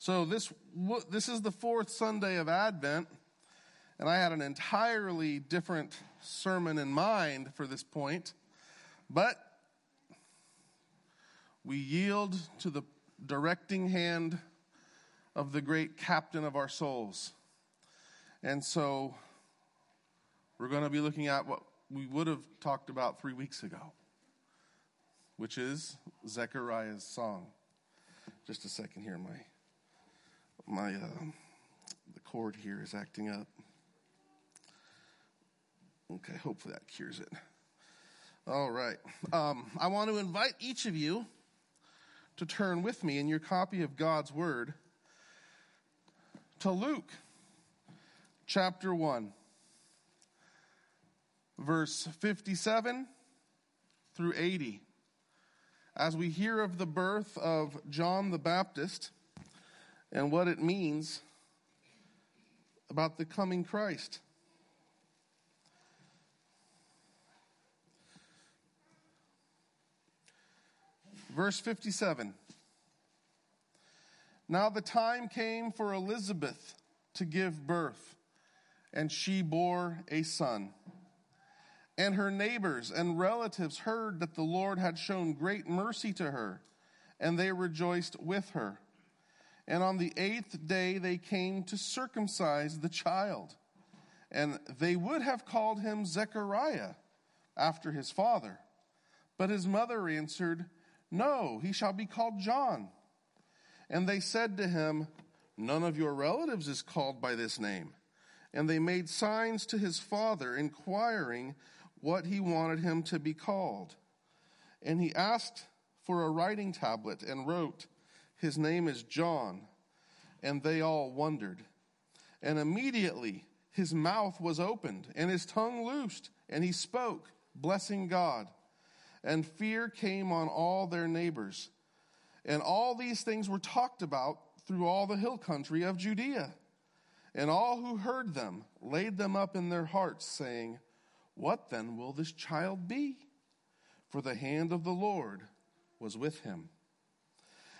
So this this is the fourth Sunday of Advent, and I had an entirely different sermon in mind for this point, but we yield to the directing hand of the great captain of our souls. And so we're going to be looking at what we would have talked about three weeks ago, which is Zechariah's song. Just a second here, my my uh, the cord here is acting up. Okay, hopefully that cures it. All right. Um, I want to invite each of you to turn with me in your copy of God's Word to Luke chapter 1, verse 57 through 80. As we hear of the birth of John the Baptist and what it means about the coming Christ. Verse 57. Now the time came for Elizabeth to give birth, and she bore a son. And her neighbors and relatives heard that the Lord had shown great mercy to her, and they rejoiced with her. And on the eighth day they came to circumcise the child. And they would have called him Zechariah after his father. But his mother answered, no, he shall be called John. And they said to him, None of your relatives is called by this name. And they made signs to his father, inquiring what he wanted him to be called. And he asked for a writing tablet and wrote, His name is John. And they all wondered. And immediately his mouth was opened and his tongue loosed, and he spoke, blessing God and fear came on all their neighbors. And all these things were talked about through all the hill country of Judea. And all who heard them laid them up in their hearts, saying, What then will this child be? For the hand of the Lord was with him.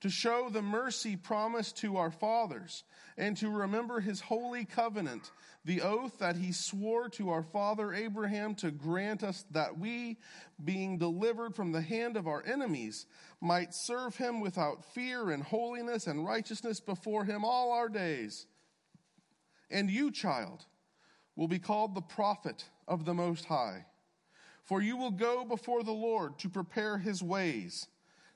to show the mercy promised to our fathers, and to remember his holy covenant the oath that he swore to our father Abraham to grant us that we, being delivered from the hand of our enemies, might serve him without fear and holiness and righteousness before him all our days. And you, child, will be called the prophet of the Most High, for you will go before the Lord to prepare his ways,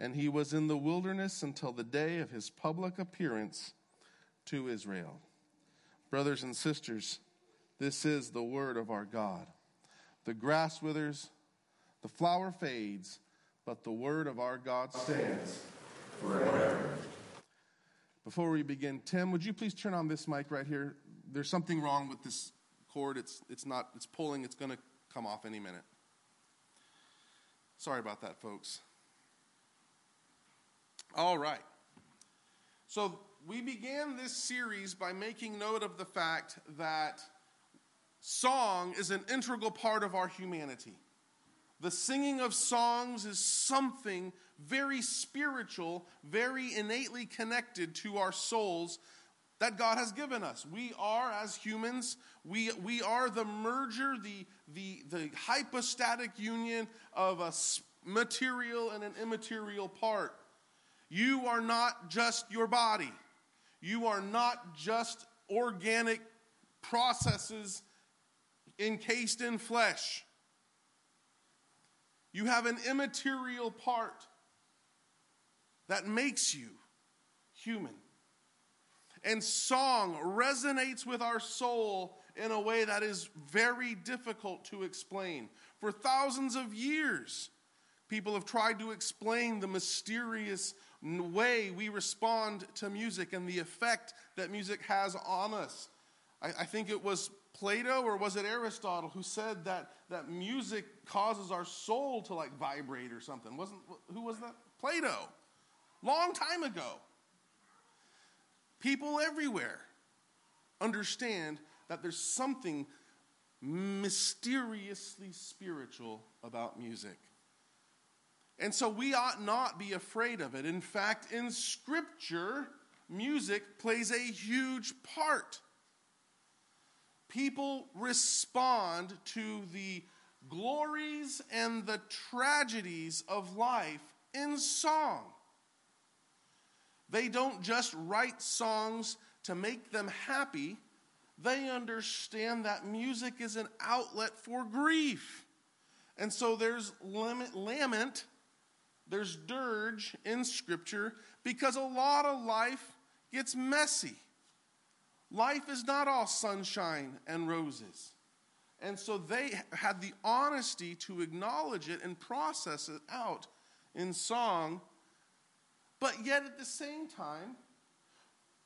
and he was in the wilderness until the day of his public appearance to Israel. Brothers and sisters, this is the word of our God. The grass withers, the flower fades, but the word of our God stands forever. Before we begin, Tim, would you please turn on this mic right here? There's something wrong with this cord. It's, it's not, it's pulling, it's going to come off any minute. Sorry about that, folks. All right. So we began this series by making note of the fact that Song is an integral part of our humanity. The singing of songs is something very spiritual, very innately connected to our souls that God has given us. We are, as humans, we, we are the merger, the, the, the hypostatic union of a material and an immaterial part. You are not just your body, you are not just organic processes encased in flesh. You have an immaterial part that makes you human. And song resonates with our soul in a way that is very difficult to explain. For thousands of years, people have tried to explain the mysterious way we respond to music and the effect that music has on us. I, I think it was Plato or was it Aristotle who said that, that music causes our soul to like vibrate or something? Wasn't who was that? Plato. Long time ago. People everywhere understand that there's something mysteriously spiritual about music. And so we ought not be afraid of it. In fact, in Scripture, music plays a huge part. People respond to the glories and the tragedies of life in song. They don't just write songs to make them happy, they understand that music is an outlet for grief. And so there's lament, there's dirge in Scripture because a lot of life gets messy. Life is not all sunshine and roses. And so they had the honesty to acknowledge it and process it out in song but yet at the same time,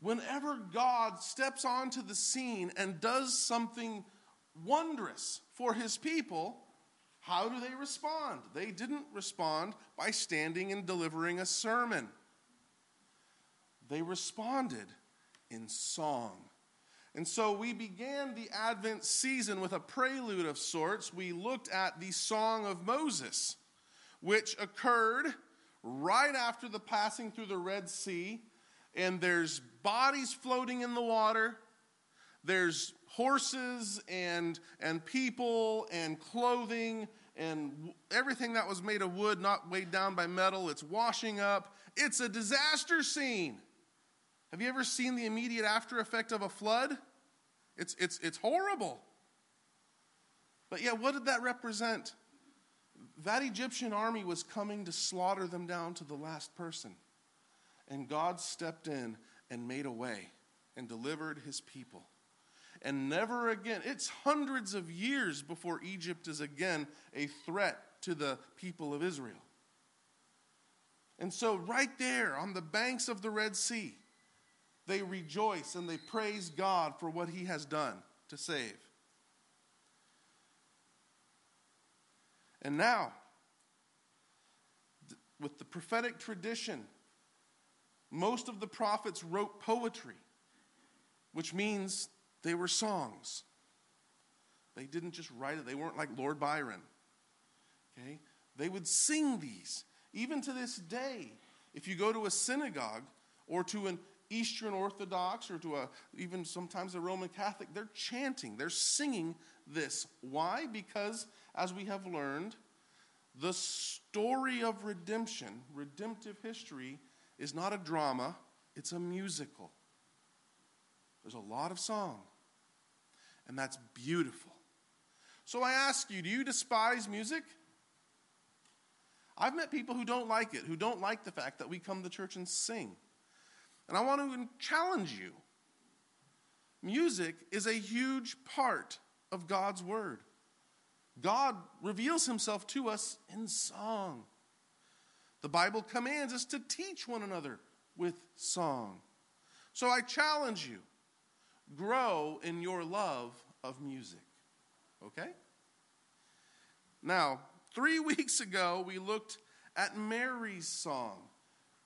whenever God steps onto the scene and does something wondrous for his people, how do they respond? They didn't respond by standing and delivering a sermon. They responded in song. And so we began the Advent season with a prelude of sorts. We looked at the Song of Moses, which occurred right after the passing through the Red Sea, and there's bodies floating in the water. There's horses and, and people and clothing and everything that was made of wood, not weighed down by metal. It's washing up. It's a disaster scene. Have you ever seen the immediate after effect of a flood? It's, it's, it's horrible. But yeah, what did that represent? that Egyptian army was coming to slaughter them down to the last person. And God stepped in and made a way and delivered his people. And never again, it's hundreds of years before Egypt is again a threat to the people of Israel. And so, right there on the banks of the Red Sea, they rejoice and they praise God for what he has done to save. And now, with the prophetic tradition, most of the prophets wrote poetry, which means they were songs. They didn't just write it, they weren't like Lord Byron. Okay? They would sing these. Even to this day, if you go to a synagogue or to an Eastern Orthodox or to a even sometimes a Roman Catholic, they're chanting, they're singing this. Why? Because as we have learned, the story of redemption, redemptive history, is not a drama, it's a musical. There's a lot of song, and that's beautiful. So I ask you, do you despise music? I've met people who don't like it, who don't like the fact that we come to church and sing. And I want to challenge you. Music is a huge part of God's Word. God reveals himself to us in song. The Bible commands us to teach one another with song. So I challenge you grow in your love of music. Okay? Now, three weeks ago, we looked at Mary's song,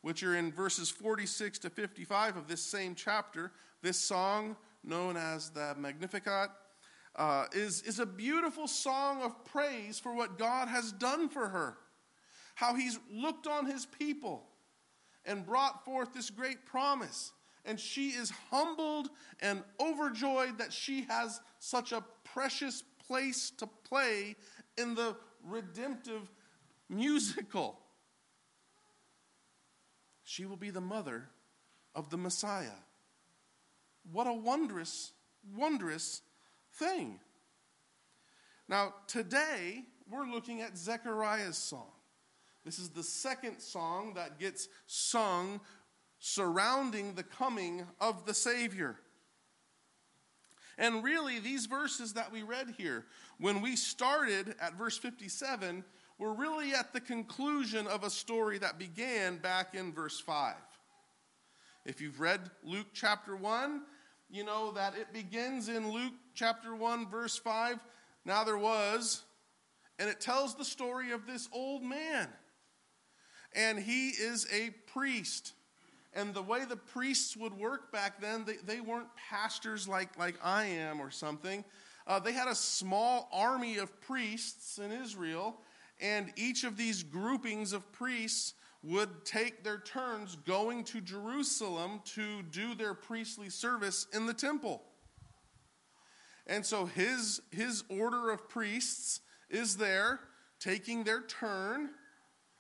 which are in verses 46 to 55 of this same chapter. This song, known as the Magnificat, uh, is, is a beautiful song of praise for what God has done for her, how He's looked on His people and brought forth this great promise. And she is humbled and overjoyed that she has such a precious place to play in the redemptive musical. She will be the mother of the Messiah. What a wondrous, wondrous thing. Now, today, we're looking at Zechariah's song. This is the second song that gets sung surrounding the coming of the Savior. And really, these verses that we read here, when we started at verse 57, were really at the conclusion of a story that began back in verse 5. If you've read Luke chapter 1, you know that it begins in Luke chapter 1, verse 5. Now there was, and it tells the story of this old man. And he is a priest. And the way the priests would work back then, they, they weren't pastors like, like I am or something. Uh, they had a small army of priests in Israel, and each of these groupings of priests would take their turns going to Jerusalem to do their priestly service in the temple. And so his, his order of priests is there taking their turn.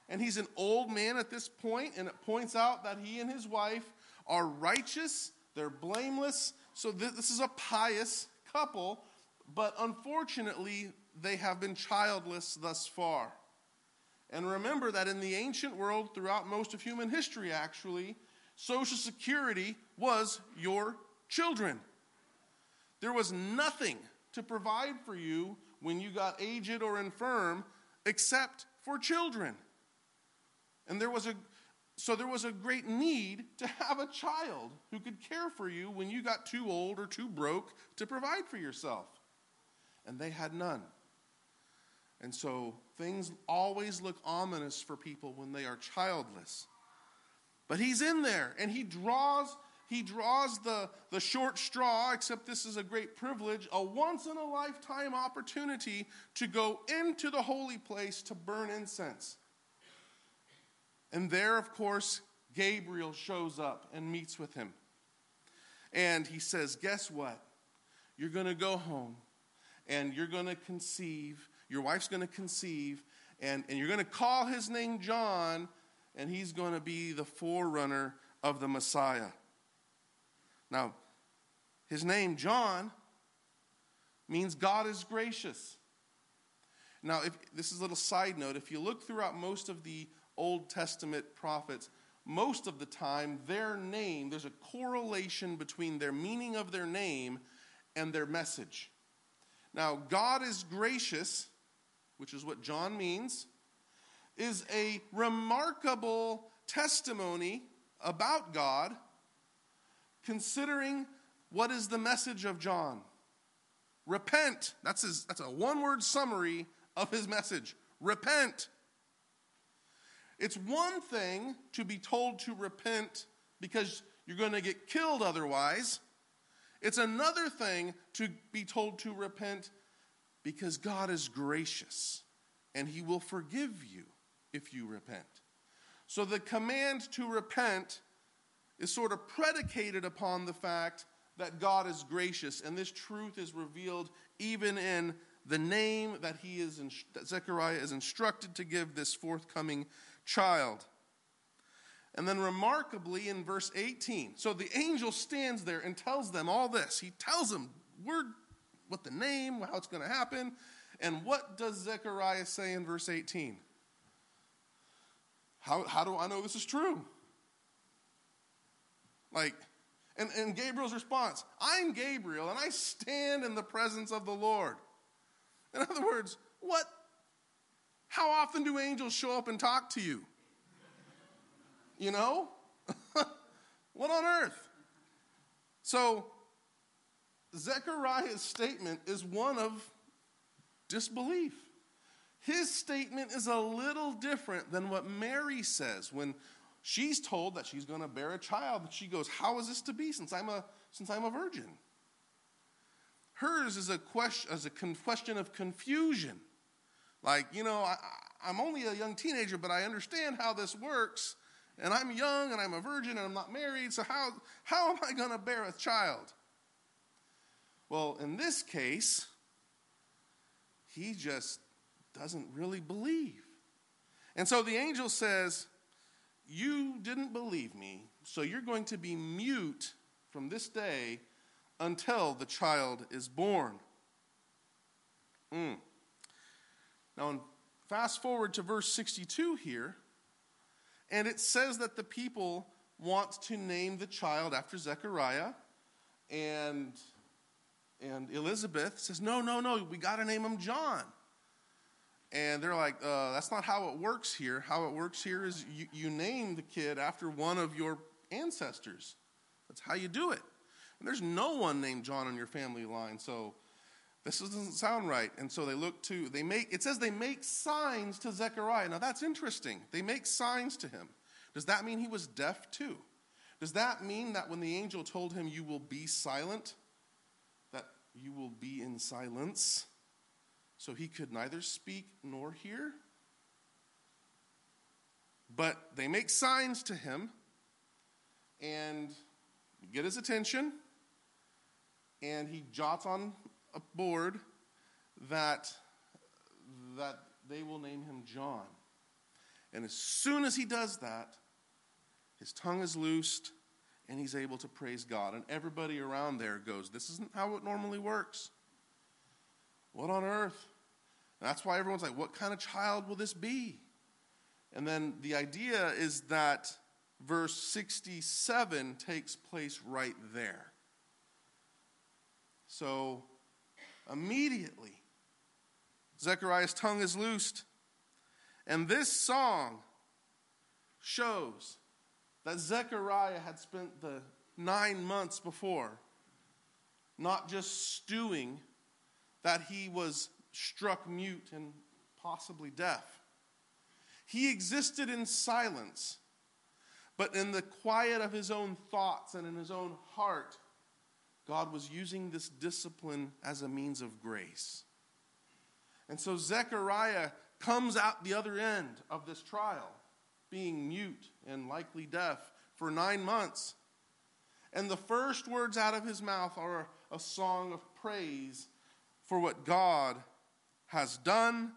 And he's an old man at this point, and it points out that he and his wife are righteous, they're blameless. So this is a pious couple, but unfortunately, they have been childless thus far. And remember that in the ancient world, throughout most of human history, actually, Social Security was your children. There was nothing to provide for you when you got aged or infirm except for children. And there was a so there was a great need to have a child who could care for you when you got too old or too broke to provide for yourself. And they had none. And so things always look ominous for people when they are childless. But he's in there and he draws he draws the, the short straw, except this is a great privilege, a once in a lifetime opportunity to go into the holy place to burn incense. And there, of course, Gabriel shows up and meets with him. And he says, Guess what? You're going to go home and you're going to conceive your wife's going to conceive, and, and you're going to call his name John, and he's going to be the forerunner of the Messiah. Now, his name, John, means God is gracious. Now, if this is a little side note, if you look throughout most of the Old Testament prophets, most of the time their name, there's a correlation between their meaning of their name and their message. Now, God is gracious which is what John means, is a remarkable testimony about God, considering what is the message of John. Repent. That's, his, that's a one word summary of his message. Repent. It's one thing to be told to repent because you're going to get killed otherwise. It's another thing to be told to repent because God is gracious and he will forgive you if you repent. So the command to repent is sort of predicated upon the fact that God is gracious, and this truth is revealed even in the name that he is that Zechariah is instructed to give this forthcoming child. And then remarkably in verse 18, so the angel stands there and tells them all this. He tells them, We're what the name, how it's going to happen. And what does Zechariah say in verse 18? How, how do I know this is true? Like, and, and Gabriel's response I'm Gabriel, and I stand in the presence of the Lord. In other words, what? How often do angels show up and talk to you? You know? what on earth? So, Zechariah's statement is one of disbelief. His statement is a little different than what Mary says when she's told that she's going to bear a child. She goes, "How is this to be since I'm a since I'm a virgin?" Hers is a question, as a question of confusion. Like, you know, I, I'm only a young teenager, but I understand how this works, and I'm young and I'm a virgin and I'm not married, so how, how am I going to bear a child? Well, in this case, he just doesn't really believe. And so the angel says, You didn't believe me, so you're going to be mute from this day until the child is born. Mm. Now, fast forward to verse 62 here, and it says that the people want to name the child after Zechariah, and, and Elizabeth says, No, no, no, we got to name him John. And they're like, uh, That's not how it works here. How it works here is you, you name the kid after one of your ancestors. That's how you do it. And there's no one named John on your family line, so this doesn't sound right. And so they look to, they make, it says they make signs to Zechariah. Now that's interesting. They make signs to him. Does that mean he was deaf too? Does that mean that when the angel told him, You will be silent, that you will be in silence? So he could neither speak nor hear? But they make signs to him and get his attention, and he jots on a board that, that they will name him John. And as soon as he does that, his tongue is loosed and he's able to praise God. And everybody around there goes, This isn't how it normally works. What on earth? And that's why everyone's like, What kind of child will this be? And then the idea is that verse 67 takes place right there. So immediately, Zechariah's tongue is loosed. And this song shows that Zechariah had spent the nine months before not just stewing, that he was struck mute and possibly deaf. He existed in silence, but in the quiet of his own thoughts and in his own heart, God was using this discipline as a means of grace. And so Zechariah comes out the other end of this trial, being mute and likely deaf for nine months. And the first words out of his mouth are a song of praise for what God has done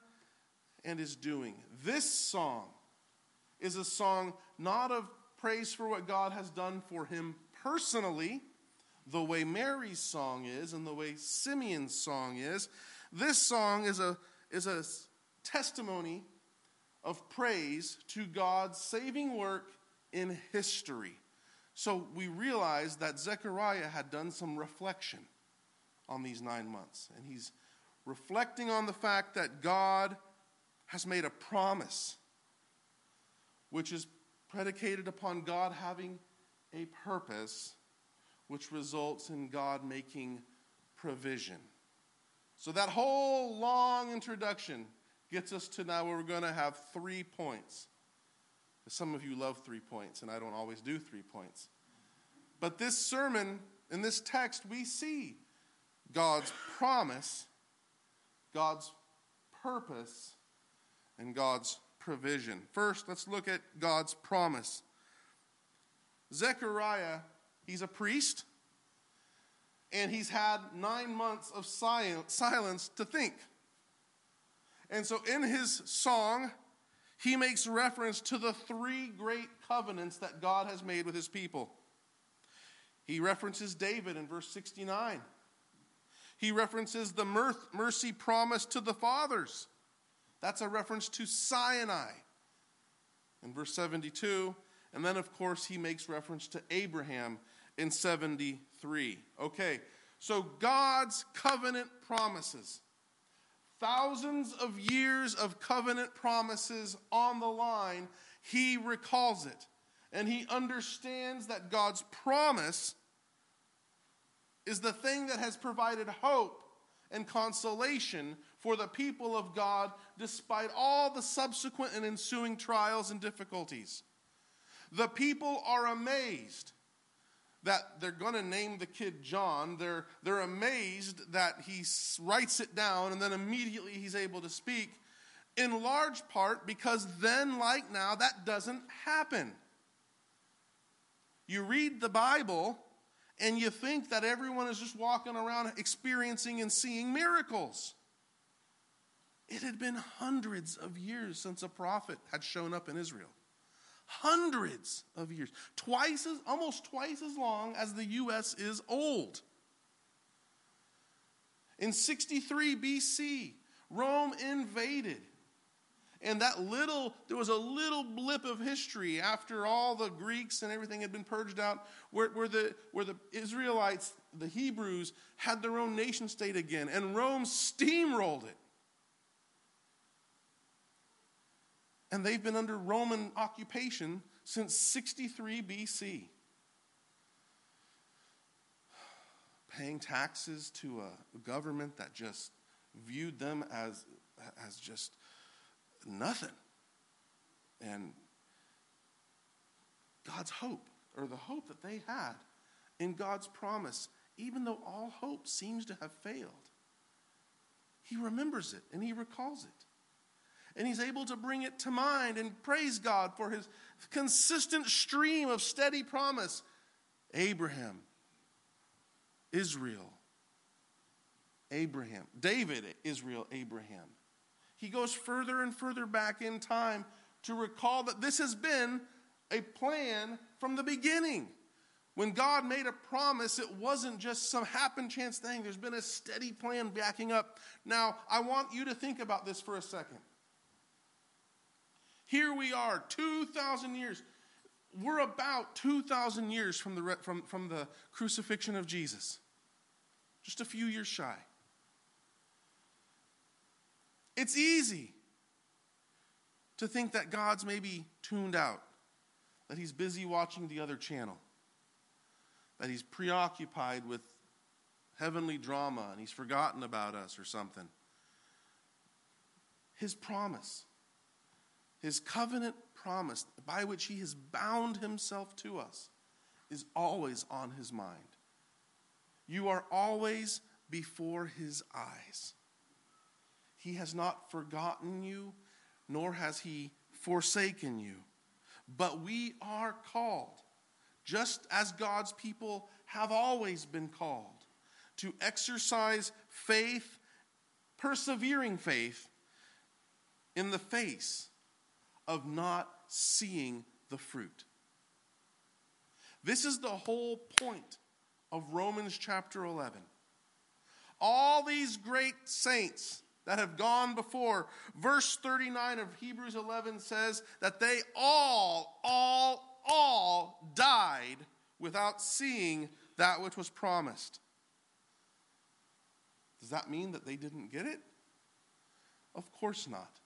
and is doing. This song is a song not of praise for what God has done for him personally, the way Mary's song is and the way Simeon's song is. This song is a, is a testimony of praise to God's saving work in history. So we realize that Zechariah had done some reflection on these nine months. And he's reflecting on the fact that God has made a promise, which is predicated upon God having a purpose, which results in God making provision. So that whole long introduction gets us to now where we're going to have three points. Some of you love three points, and I don't always do three points. But this sermon, in this text, we see God's promise, God's purpose, and God's provision. First, let's look at God's promise. Zechariah, he's a priest, and he's had nine months of silence to think. And so in his song, he makes reference to the three great covenants that God has made with his people. He references David in verse 69. He references the mercy promised to the fathers. That's a reference to Sinai in verse 72. And then, of course, he makes reference to Abraham in 73. Okay, so God's covenant promises thousands of years of covenant promises on the line, he recalls it. And he understands that God's promise is the thing that has provided hope and consolation for the people of God despite all the subsequent and ensuing trials and difficulties. The people are amazed that they're going to name the kid John. They're, they're amazed that he writes it down and then immediately he's able to speak, in large part because then, like now, that doesn't happen. You read the Bible and you think that everyone is just walking around experiencing and seeing miracles. It had been hundreds of years since a prophet had shown up in Israel hundreds of years, twice as, almost twice as long as the U.S. is old. In 63 BC, Rome invaded And that little, there was a little blip of history after all the Greeks and everything had been purged out, where, where, the, where the Israelites, the Hebrews, had their own nation state again, and Rome steamrolled it. And they've been under Roman occupation since 63 BC. Paying taxes to a government that just viewed them as, as just nothing. And God's hope, or the hope that they had in God's promise, even though all hope seems to have failed, He remembers it and He recalls it. And He's able to bring it to mind and praise God for His consistent stream of steady promise. Abraham, Israel, Abraham, David, Israel, Abraham. He goes further and further back in time to recall that this has been a plan from the beginning. When God made a promise, it wasn't just some happen chance thing. There's been a steady plan backing up. Now, I want you to think about this for a second. Here we are, 2,000 years. We're about 2,000 years from the, from, from the crucifixion of Jesus, just a few years shy. It's easy to think that God's maybe tuned out, that he's busy watching the other channel, that he's preoccupied with heavenly drama and he's forgotten about us or something. His promise, his covenant promise by which he has bound himself to us, is always on his mind. You are always before his eyes. He has not forgotten you, nor has he forsaken you. But we are called, just as God's people have always been called, to exercise faith, persevering faith, in the face of not seeing the fruit. This is the whole point of Romans chapter 11. All these great saints that have gone before. Verse 39 of Hebrews 11 says that they all, all, all died without seeing that which was promised. Does that mean that they didn't get it? Of course not.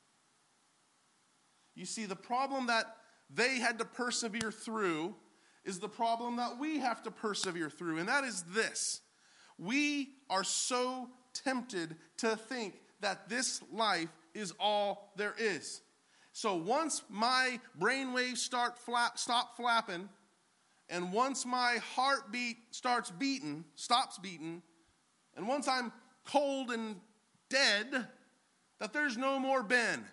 You see, the problem that they had to persevere through is the problem that we have to persevere through, and that is this. We are so tempted to think that this life is all there is. So once my brainwaves start flap, stop flapping, and once my heartbeat starts beating, stops beating, and once I'm cold and dead, that there's no more Ben.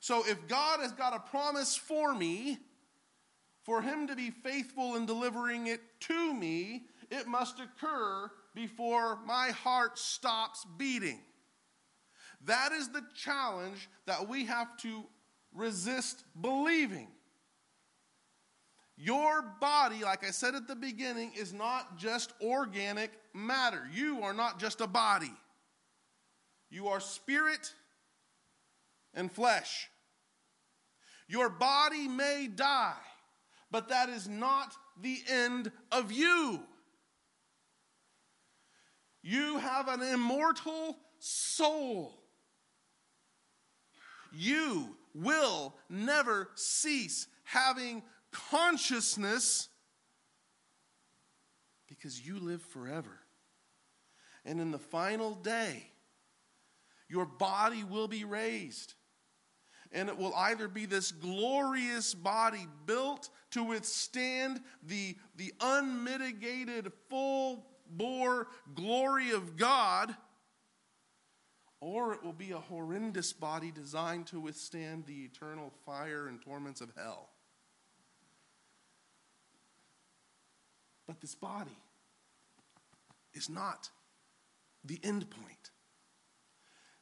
So if God has got a promise for me, for him to be faithful in delivering it to me, it must occur before my heart stops beating. That is the challenge that we have to resist believing. Your body, like I said at the beginning, is not just organic matter. You are not just a body, you are spirit and flesh. Your body may die, but that is not the end of you. You have an immortal soul. You will never cease having consciousness because you live forever. And in the final day, your body will be raised. And it will either be this glorious body built to withstand the, the unmitigated, full bore glory of God, or it will be a horrendous body designed to withstand the eternal fire and torments of hell. But this body is not the end point.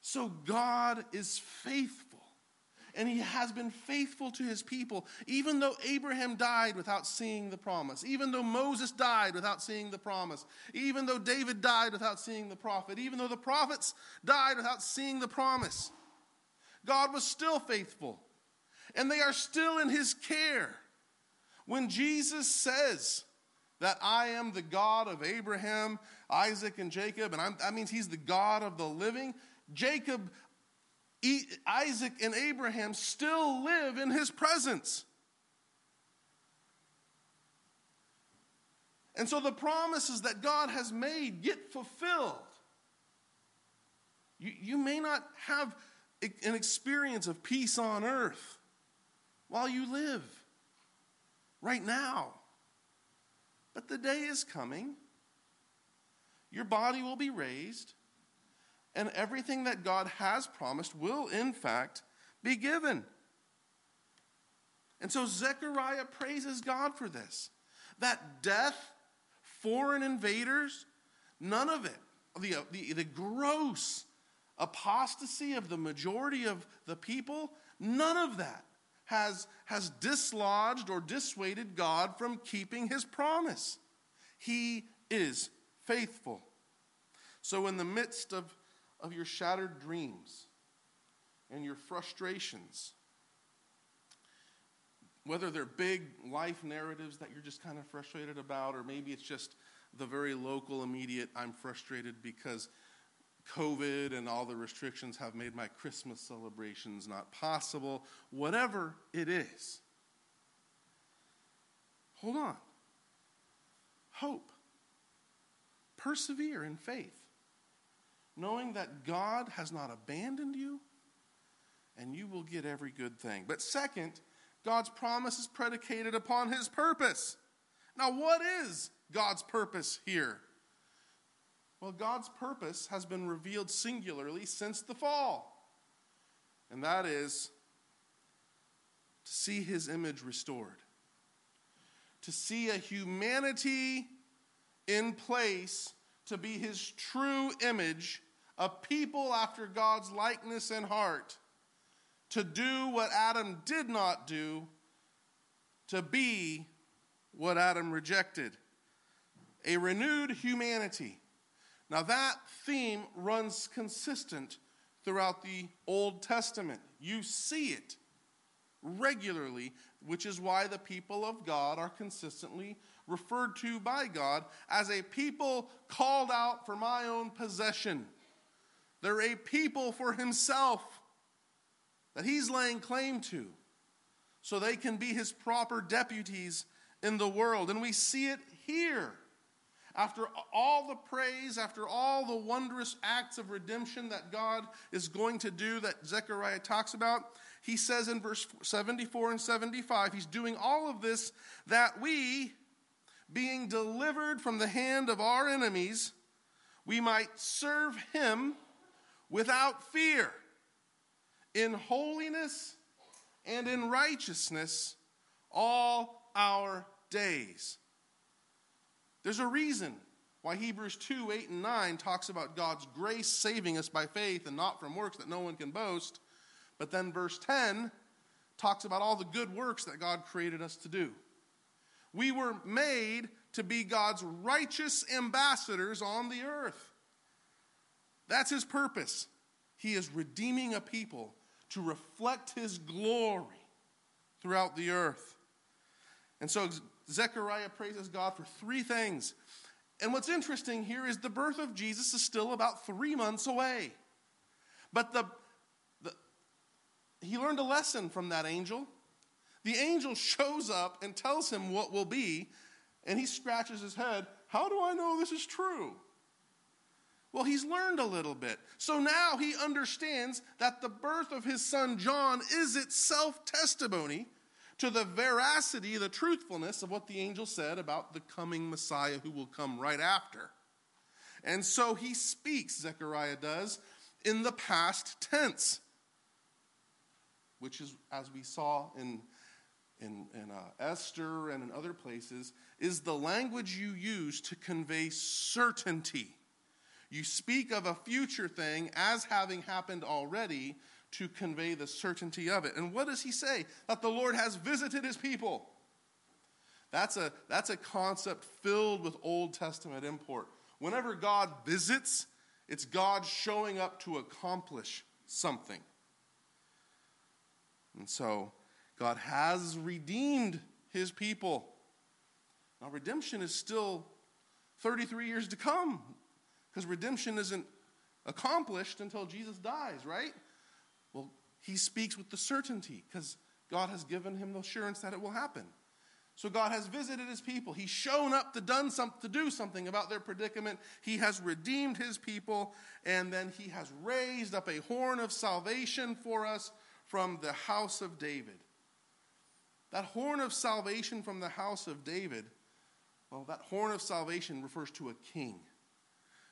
So God is faithful and he has been faithful to his people, even though Abraham died without seeing the promise, even though Moses died without seeing the promise, even though David died without seeing the prophet, even though the prophets died without seeing the promise. God was still faithful, and they are still in his care. When Jesus says that I am the God of Abraham, Isaac, and Jacob, and I'm, that means he's the God of the living, Jacob, Isaac, and Abraham still live in his presence. And so the promises that God has made get fulfilled. You, you may not have an experience of peace on earth while you live right now. But the day is coming. Your body will be raised, and everything that God has promised will, in fact, be given. And so Zechariah praises God for this. That death, foreign invaders, none of it, the, the, the gross apostasy of the majority of the people, none of that has, has dislodged or dissuaded God from keeping his promise. He is faithful. So, in the midst of, of your shattered dreams and your frustrations, whether they're big life narratives that you're just kind of frustrated about, or maybe it's just the very local, immediate, I'm frustrated because COVID and all the restrictions have made my Christmas celebrations not possible, whatever it is. Hold on. Hope. Persevere in faith, knowing that God has not abandoned you and you will get every good thing. But second, God's promise is predicated upon his purpose. Now, what is God's purpose here? Well, God's purpose has been revealed singularly since the fall, and that is to see his image restored, to see a humanity in place to be his true image, a people after God's likeness and heart, to do what Adam did not do, to be what Adam rejected. A renewed humanity now, that theme runs consistent throughout the Old Testament. You see it regularly, which is why the people of God are consistently referred to by God as a people called out for my own possession. They're a people for Himself that He's laying claim to so they can be His proper deputies in the world. And we see it here after all the praise, after all the wondrous acts of redemption that God is going to do, that Zechariah talks about, he says in verse 74 and 75, he's doing all of this that we, being delivered from the hand of our enemies, we might serve him without fear, in holiness and in righteousness all our days. There's a reason why Hebrews 2 8 and 9 talks about God's grace saving us by faith and not from works that no one can boast. But then verse 10 talks about all the good works that God created us to do. We were made to be God's righteous ambassadors on the earth. That's his purpose. He is redeeming a people to reflect his glory throughout the earth. And so Zechariah praises God for three things. And what's interesting here is the birth of Jesus is still about three months away. But the, the, he learned a lesson from that angel. The angel shows up and tells him what will be, and he scratches his head. How do I know this is true? Well, he's learned a little bit. So now he understands that the birth of his son John is itself testimony to the veracity, the truthfulness of what the angel said about the coming Messiah who will come right after. And so he speaks, Zechariah does, in the past tense, which is, as we saw in, in, in uh, Esther and in other places, is the language you use to convey certainty. You speak of a future thing as having happened already to convey the certainty of it. And what does he say? That the Lord has visited his people. That's a, that's a concept filled with Old Testament import. Whenever God visits, it's God showing up to accomplish something. And so God has redeemed his people. Now, redemption is still 33 years to come because redemption isn't accomplished until Jesus dies, right? Well, he speaks with the certainty because God has given him the assurance that it will happen. So God has visited his people. He's shown up to done some, to do something about their predicament. He has redeemed his people, and then he has raised up a horn of salvation for us from the house of David. That horn of salvation from the house of David, well, that horn of salvation refers to a king.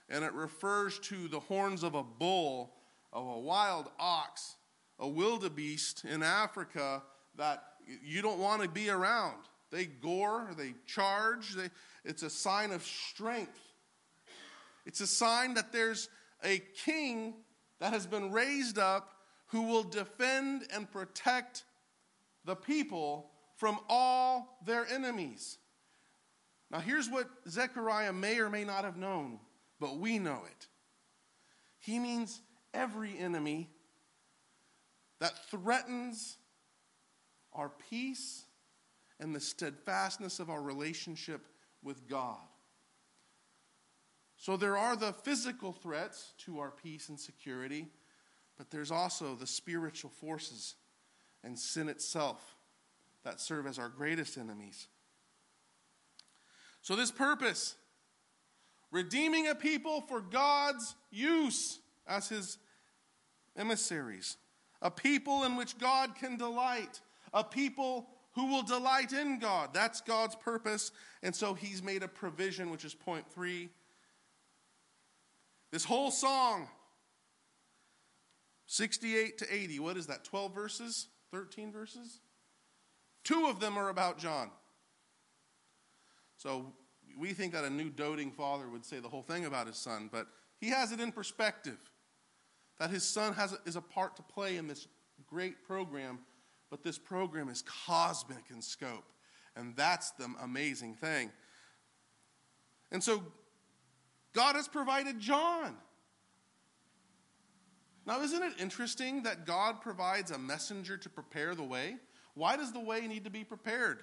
And it refers to the horns of a bull, of a wild ox, a wildebeest in Africa that you don't want to be around. They gore, they charge. They, it's a sign of strength. It's a sign that there's a king that has been raised up who will defend and protect the people from all their enemies. Now, here's what Zechariah may or may not have known, but we know it. He means every enemy that threatens our peace and the steadfastness of our relationship with God. So there are the physical threats to our peace and security, but there's also the spiritual forces and sin itself that serve as our greatest enemies. So, this purpose, redeeming a people for God's use as his emissaries, a people in which God can delight, a people who will delight in God. That's God's purpose. And so he's made a provision, which is point three. This whole song, 68 to 80, what is that? 12 verses? 13 verses? Two of them are about John. So we think that a new doting father would say the whole thing about his son, but he has it in perspective that his son has is a part to play in this great program but this program is cosmic in scope. And that's the amazing thing. And so God has provided John. Now, isn't it interesting that God provides a messenger to prepare the way? Why does the way need to be prepared?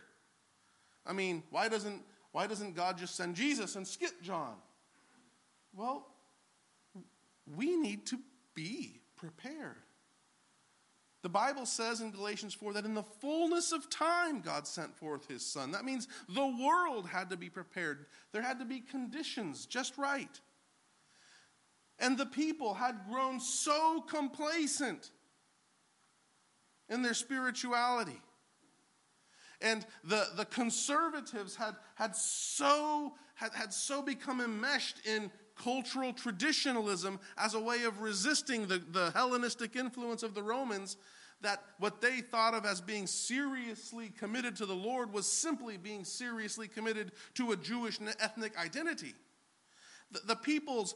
I mean, why doesn't, why doesn't God just send Jesus and skip John? Well, we need to be prepared. The Bible says in Galatians 4 that in the fullness of time, God sent forth his son. That means the world had to be prepared, there had to be conditions just right. And the people had grown so complacent in their spirituality. And the, the conservatives had, had, so, had, had so become enmeshed in cultural traditionalism as a way of resisting the, the Hellenistic influence of the Romans that what they thought of as being seriously committed to the Lord was simply being seriously committed to a Jewish ethnic identity. The, the peoples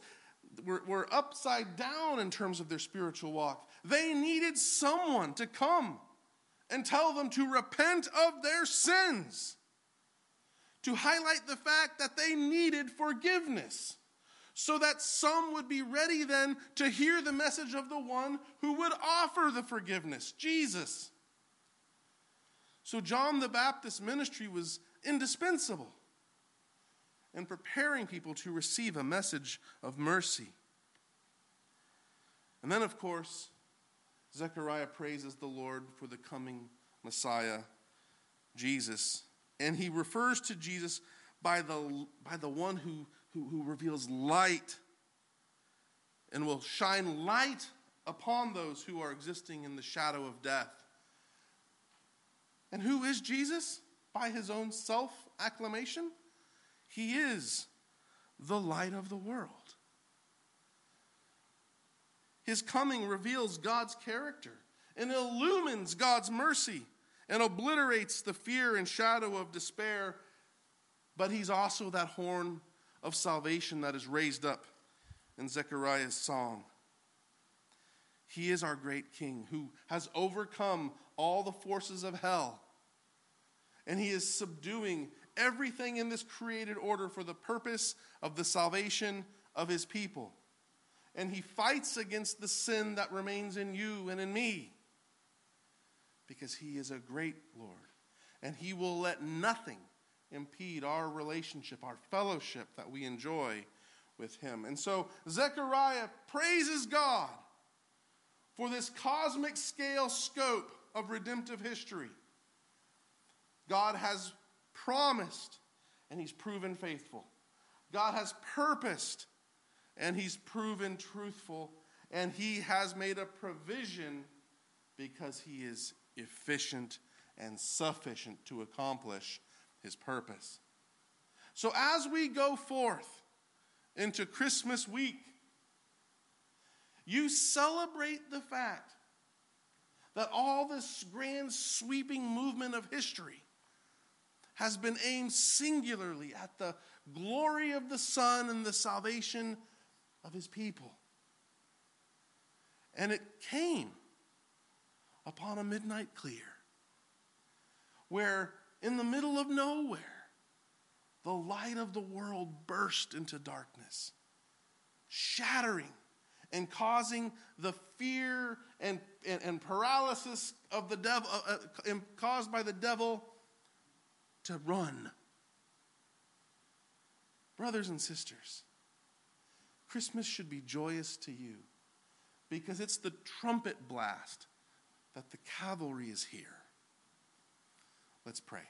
were, were upside down in terms of their spiritual walk. They needed someone to come and tell them to repent of their sins, to highlight the fact that they needed forgiveness so that some would be ready then to hear the message of the one who would offer the forgiveness, Jesus. So, John the Baptist's ministry was indispensable in preparing people to receive a message of mercy. And then, of course, Zechariah praises the Lord for the coming Messiah, Jesus. And he refers to Jesus by the, by the one who who, who reveals light and will shine light upon those who are existing in the shadow of death. And who is Jesus? By his own self acclamation, he is the light of the world. His coming reveals God's character and illumines God's mercy and obliterates the fear and shadow of despair. But he's also that horn of salvation that is raised up in Zechariah's song. He is our great King who has overcome all the forces of hell. And he is subduing everything in this created order for the purpose of the salvation of his people. And he fights against the sin that remains in you and in me. because He is a great Lord. And He will let nothing impede our relationship, our fellowship that we enjoy with Him. And so Zechariah praises God for this cosmic scale scope of redemptive history. God has promised, and He's proven faithful. God has purposed, and He's proven truthful. And He has made a provision because He is efficient and sufficient to accomplish His purpose. So as we go forth into Christmas week, you celebrate the fact that all this grand sweeping movement of history has been aimed singularly at the glory of the Son and the salvation of his people. And it came upon a midnight clear, where in the middle of nowhere, the light of the world burst into darkness, shattering and causing the fear and, and, and paralysis of the devil, uh, uh, caused by the devil to run. Brothers and sisters, Christmas should be joyous to you because it's the trumpet blast that the cavalry is here. Let's pray.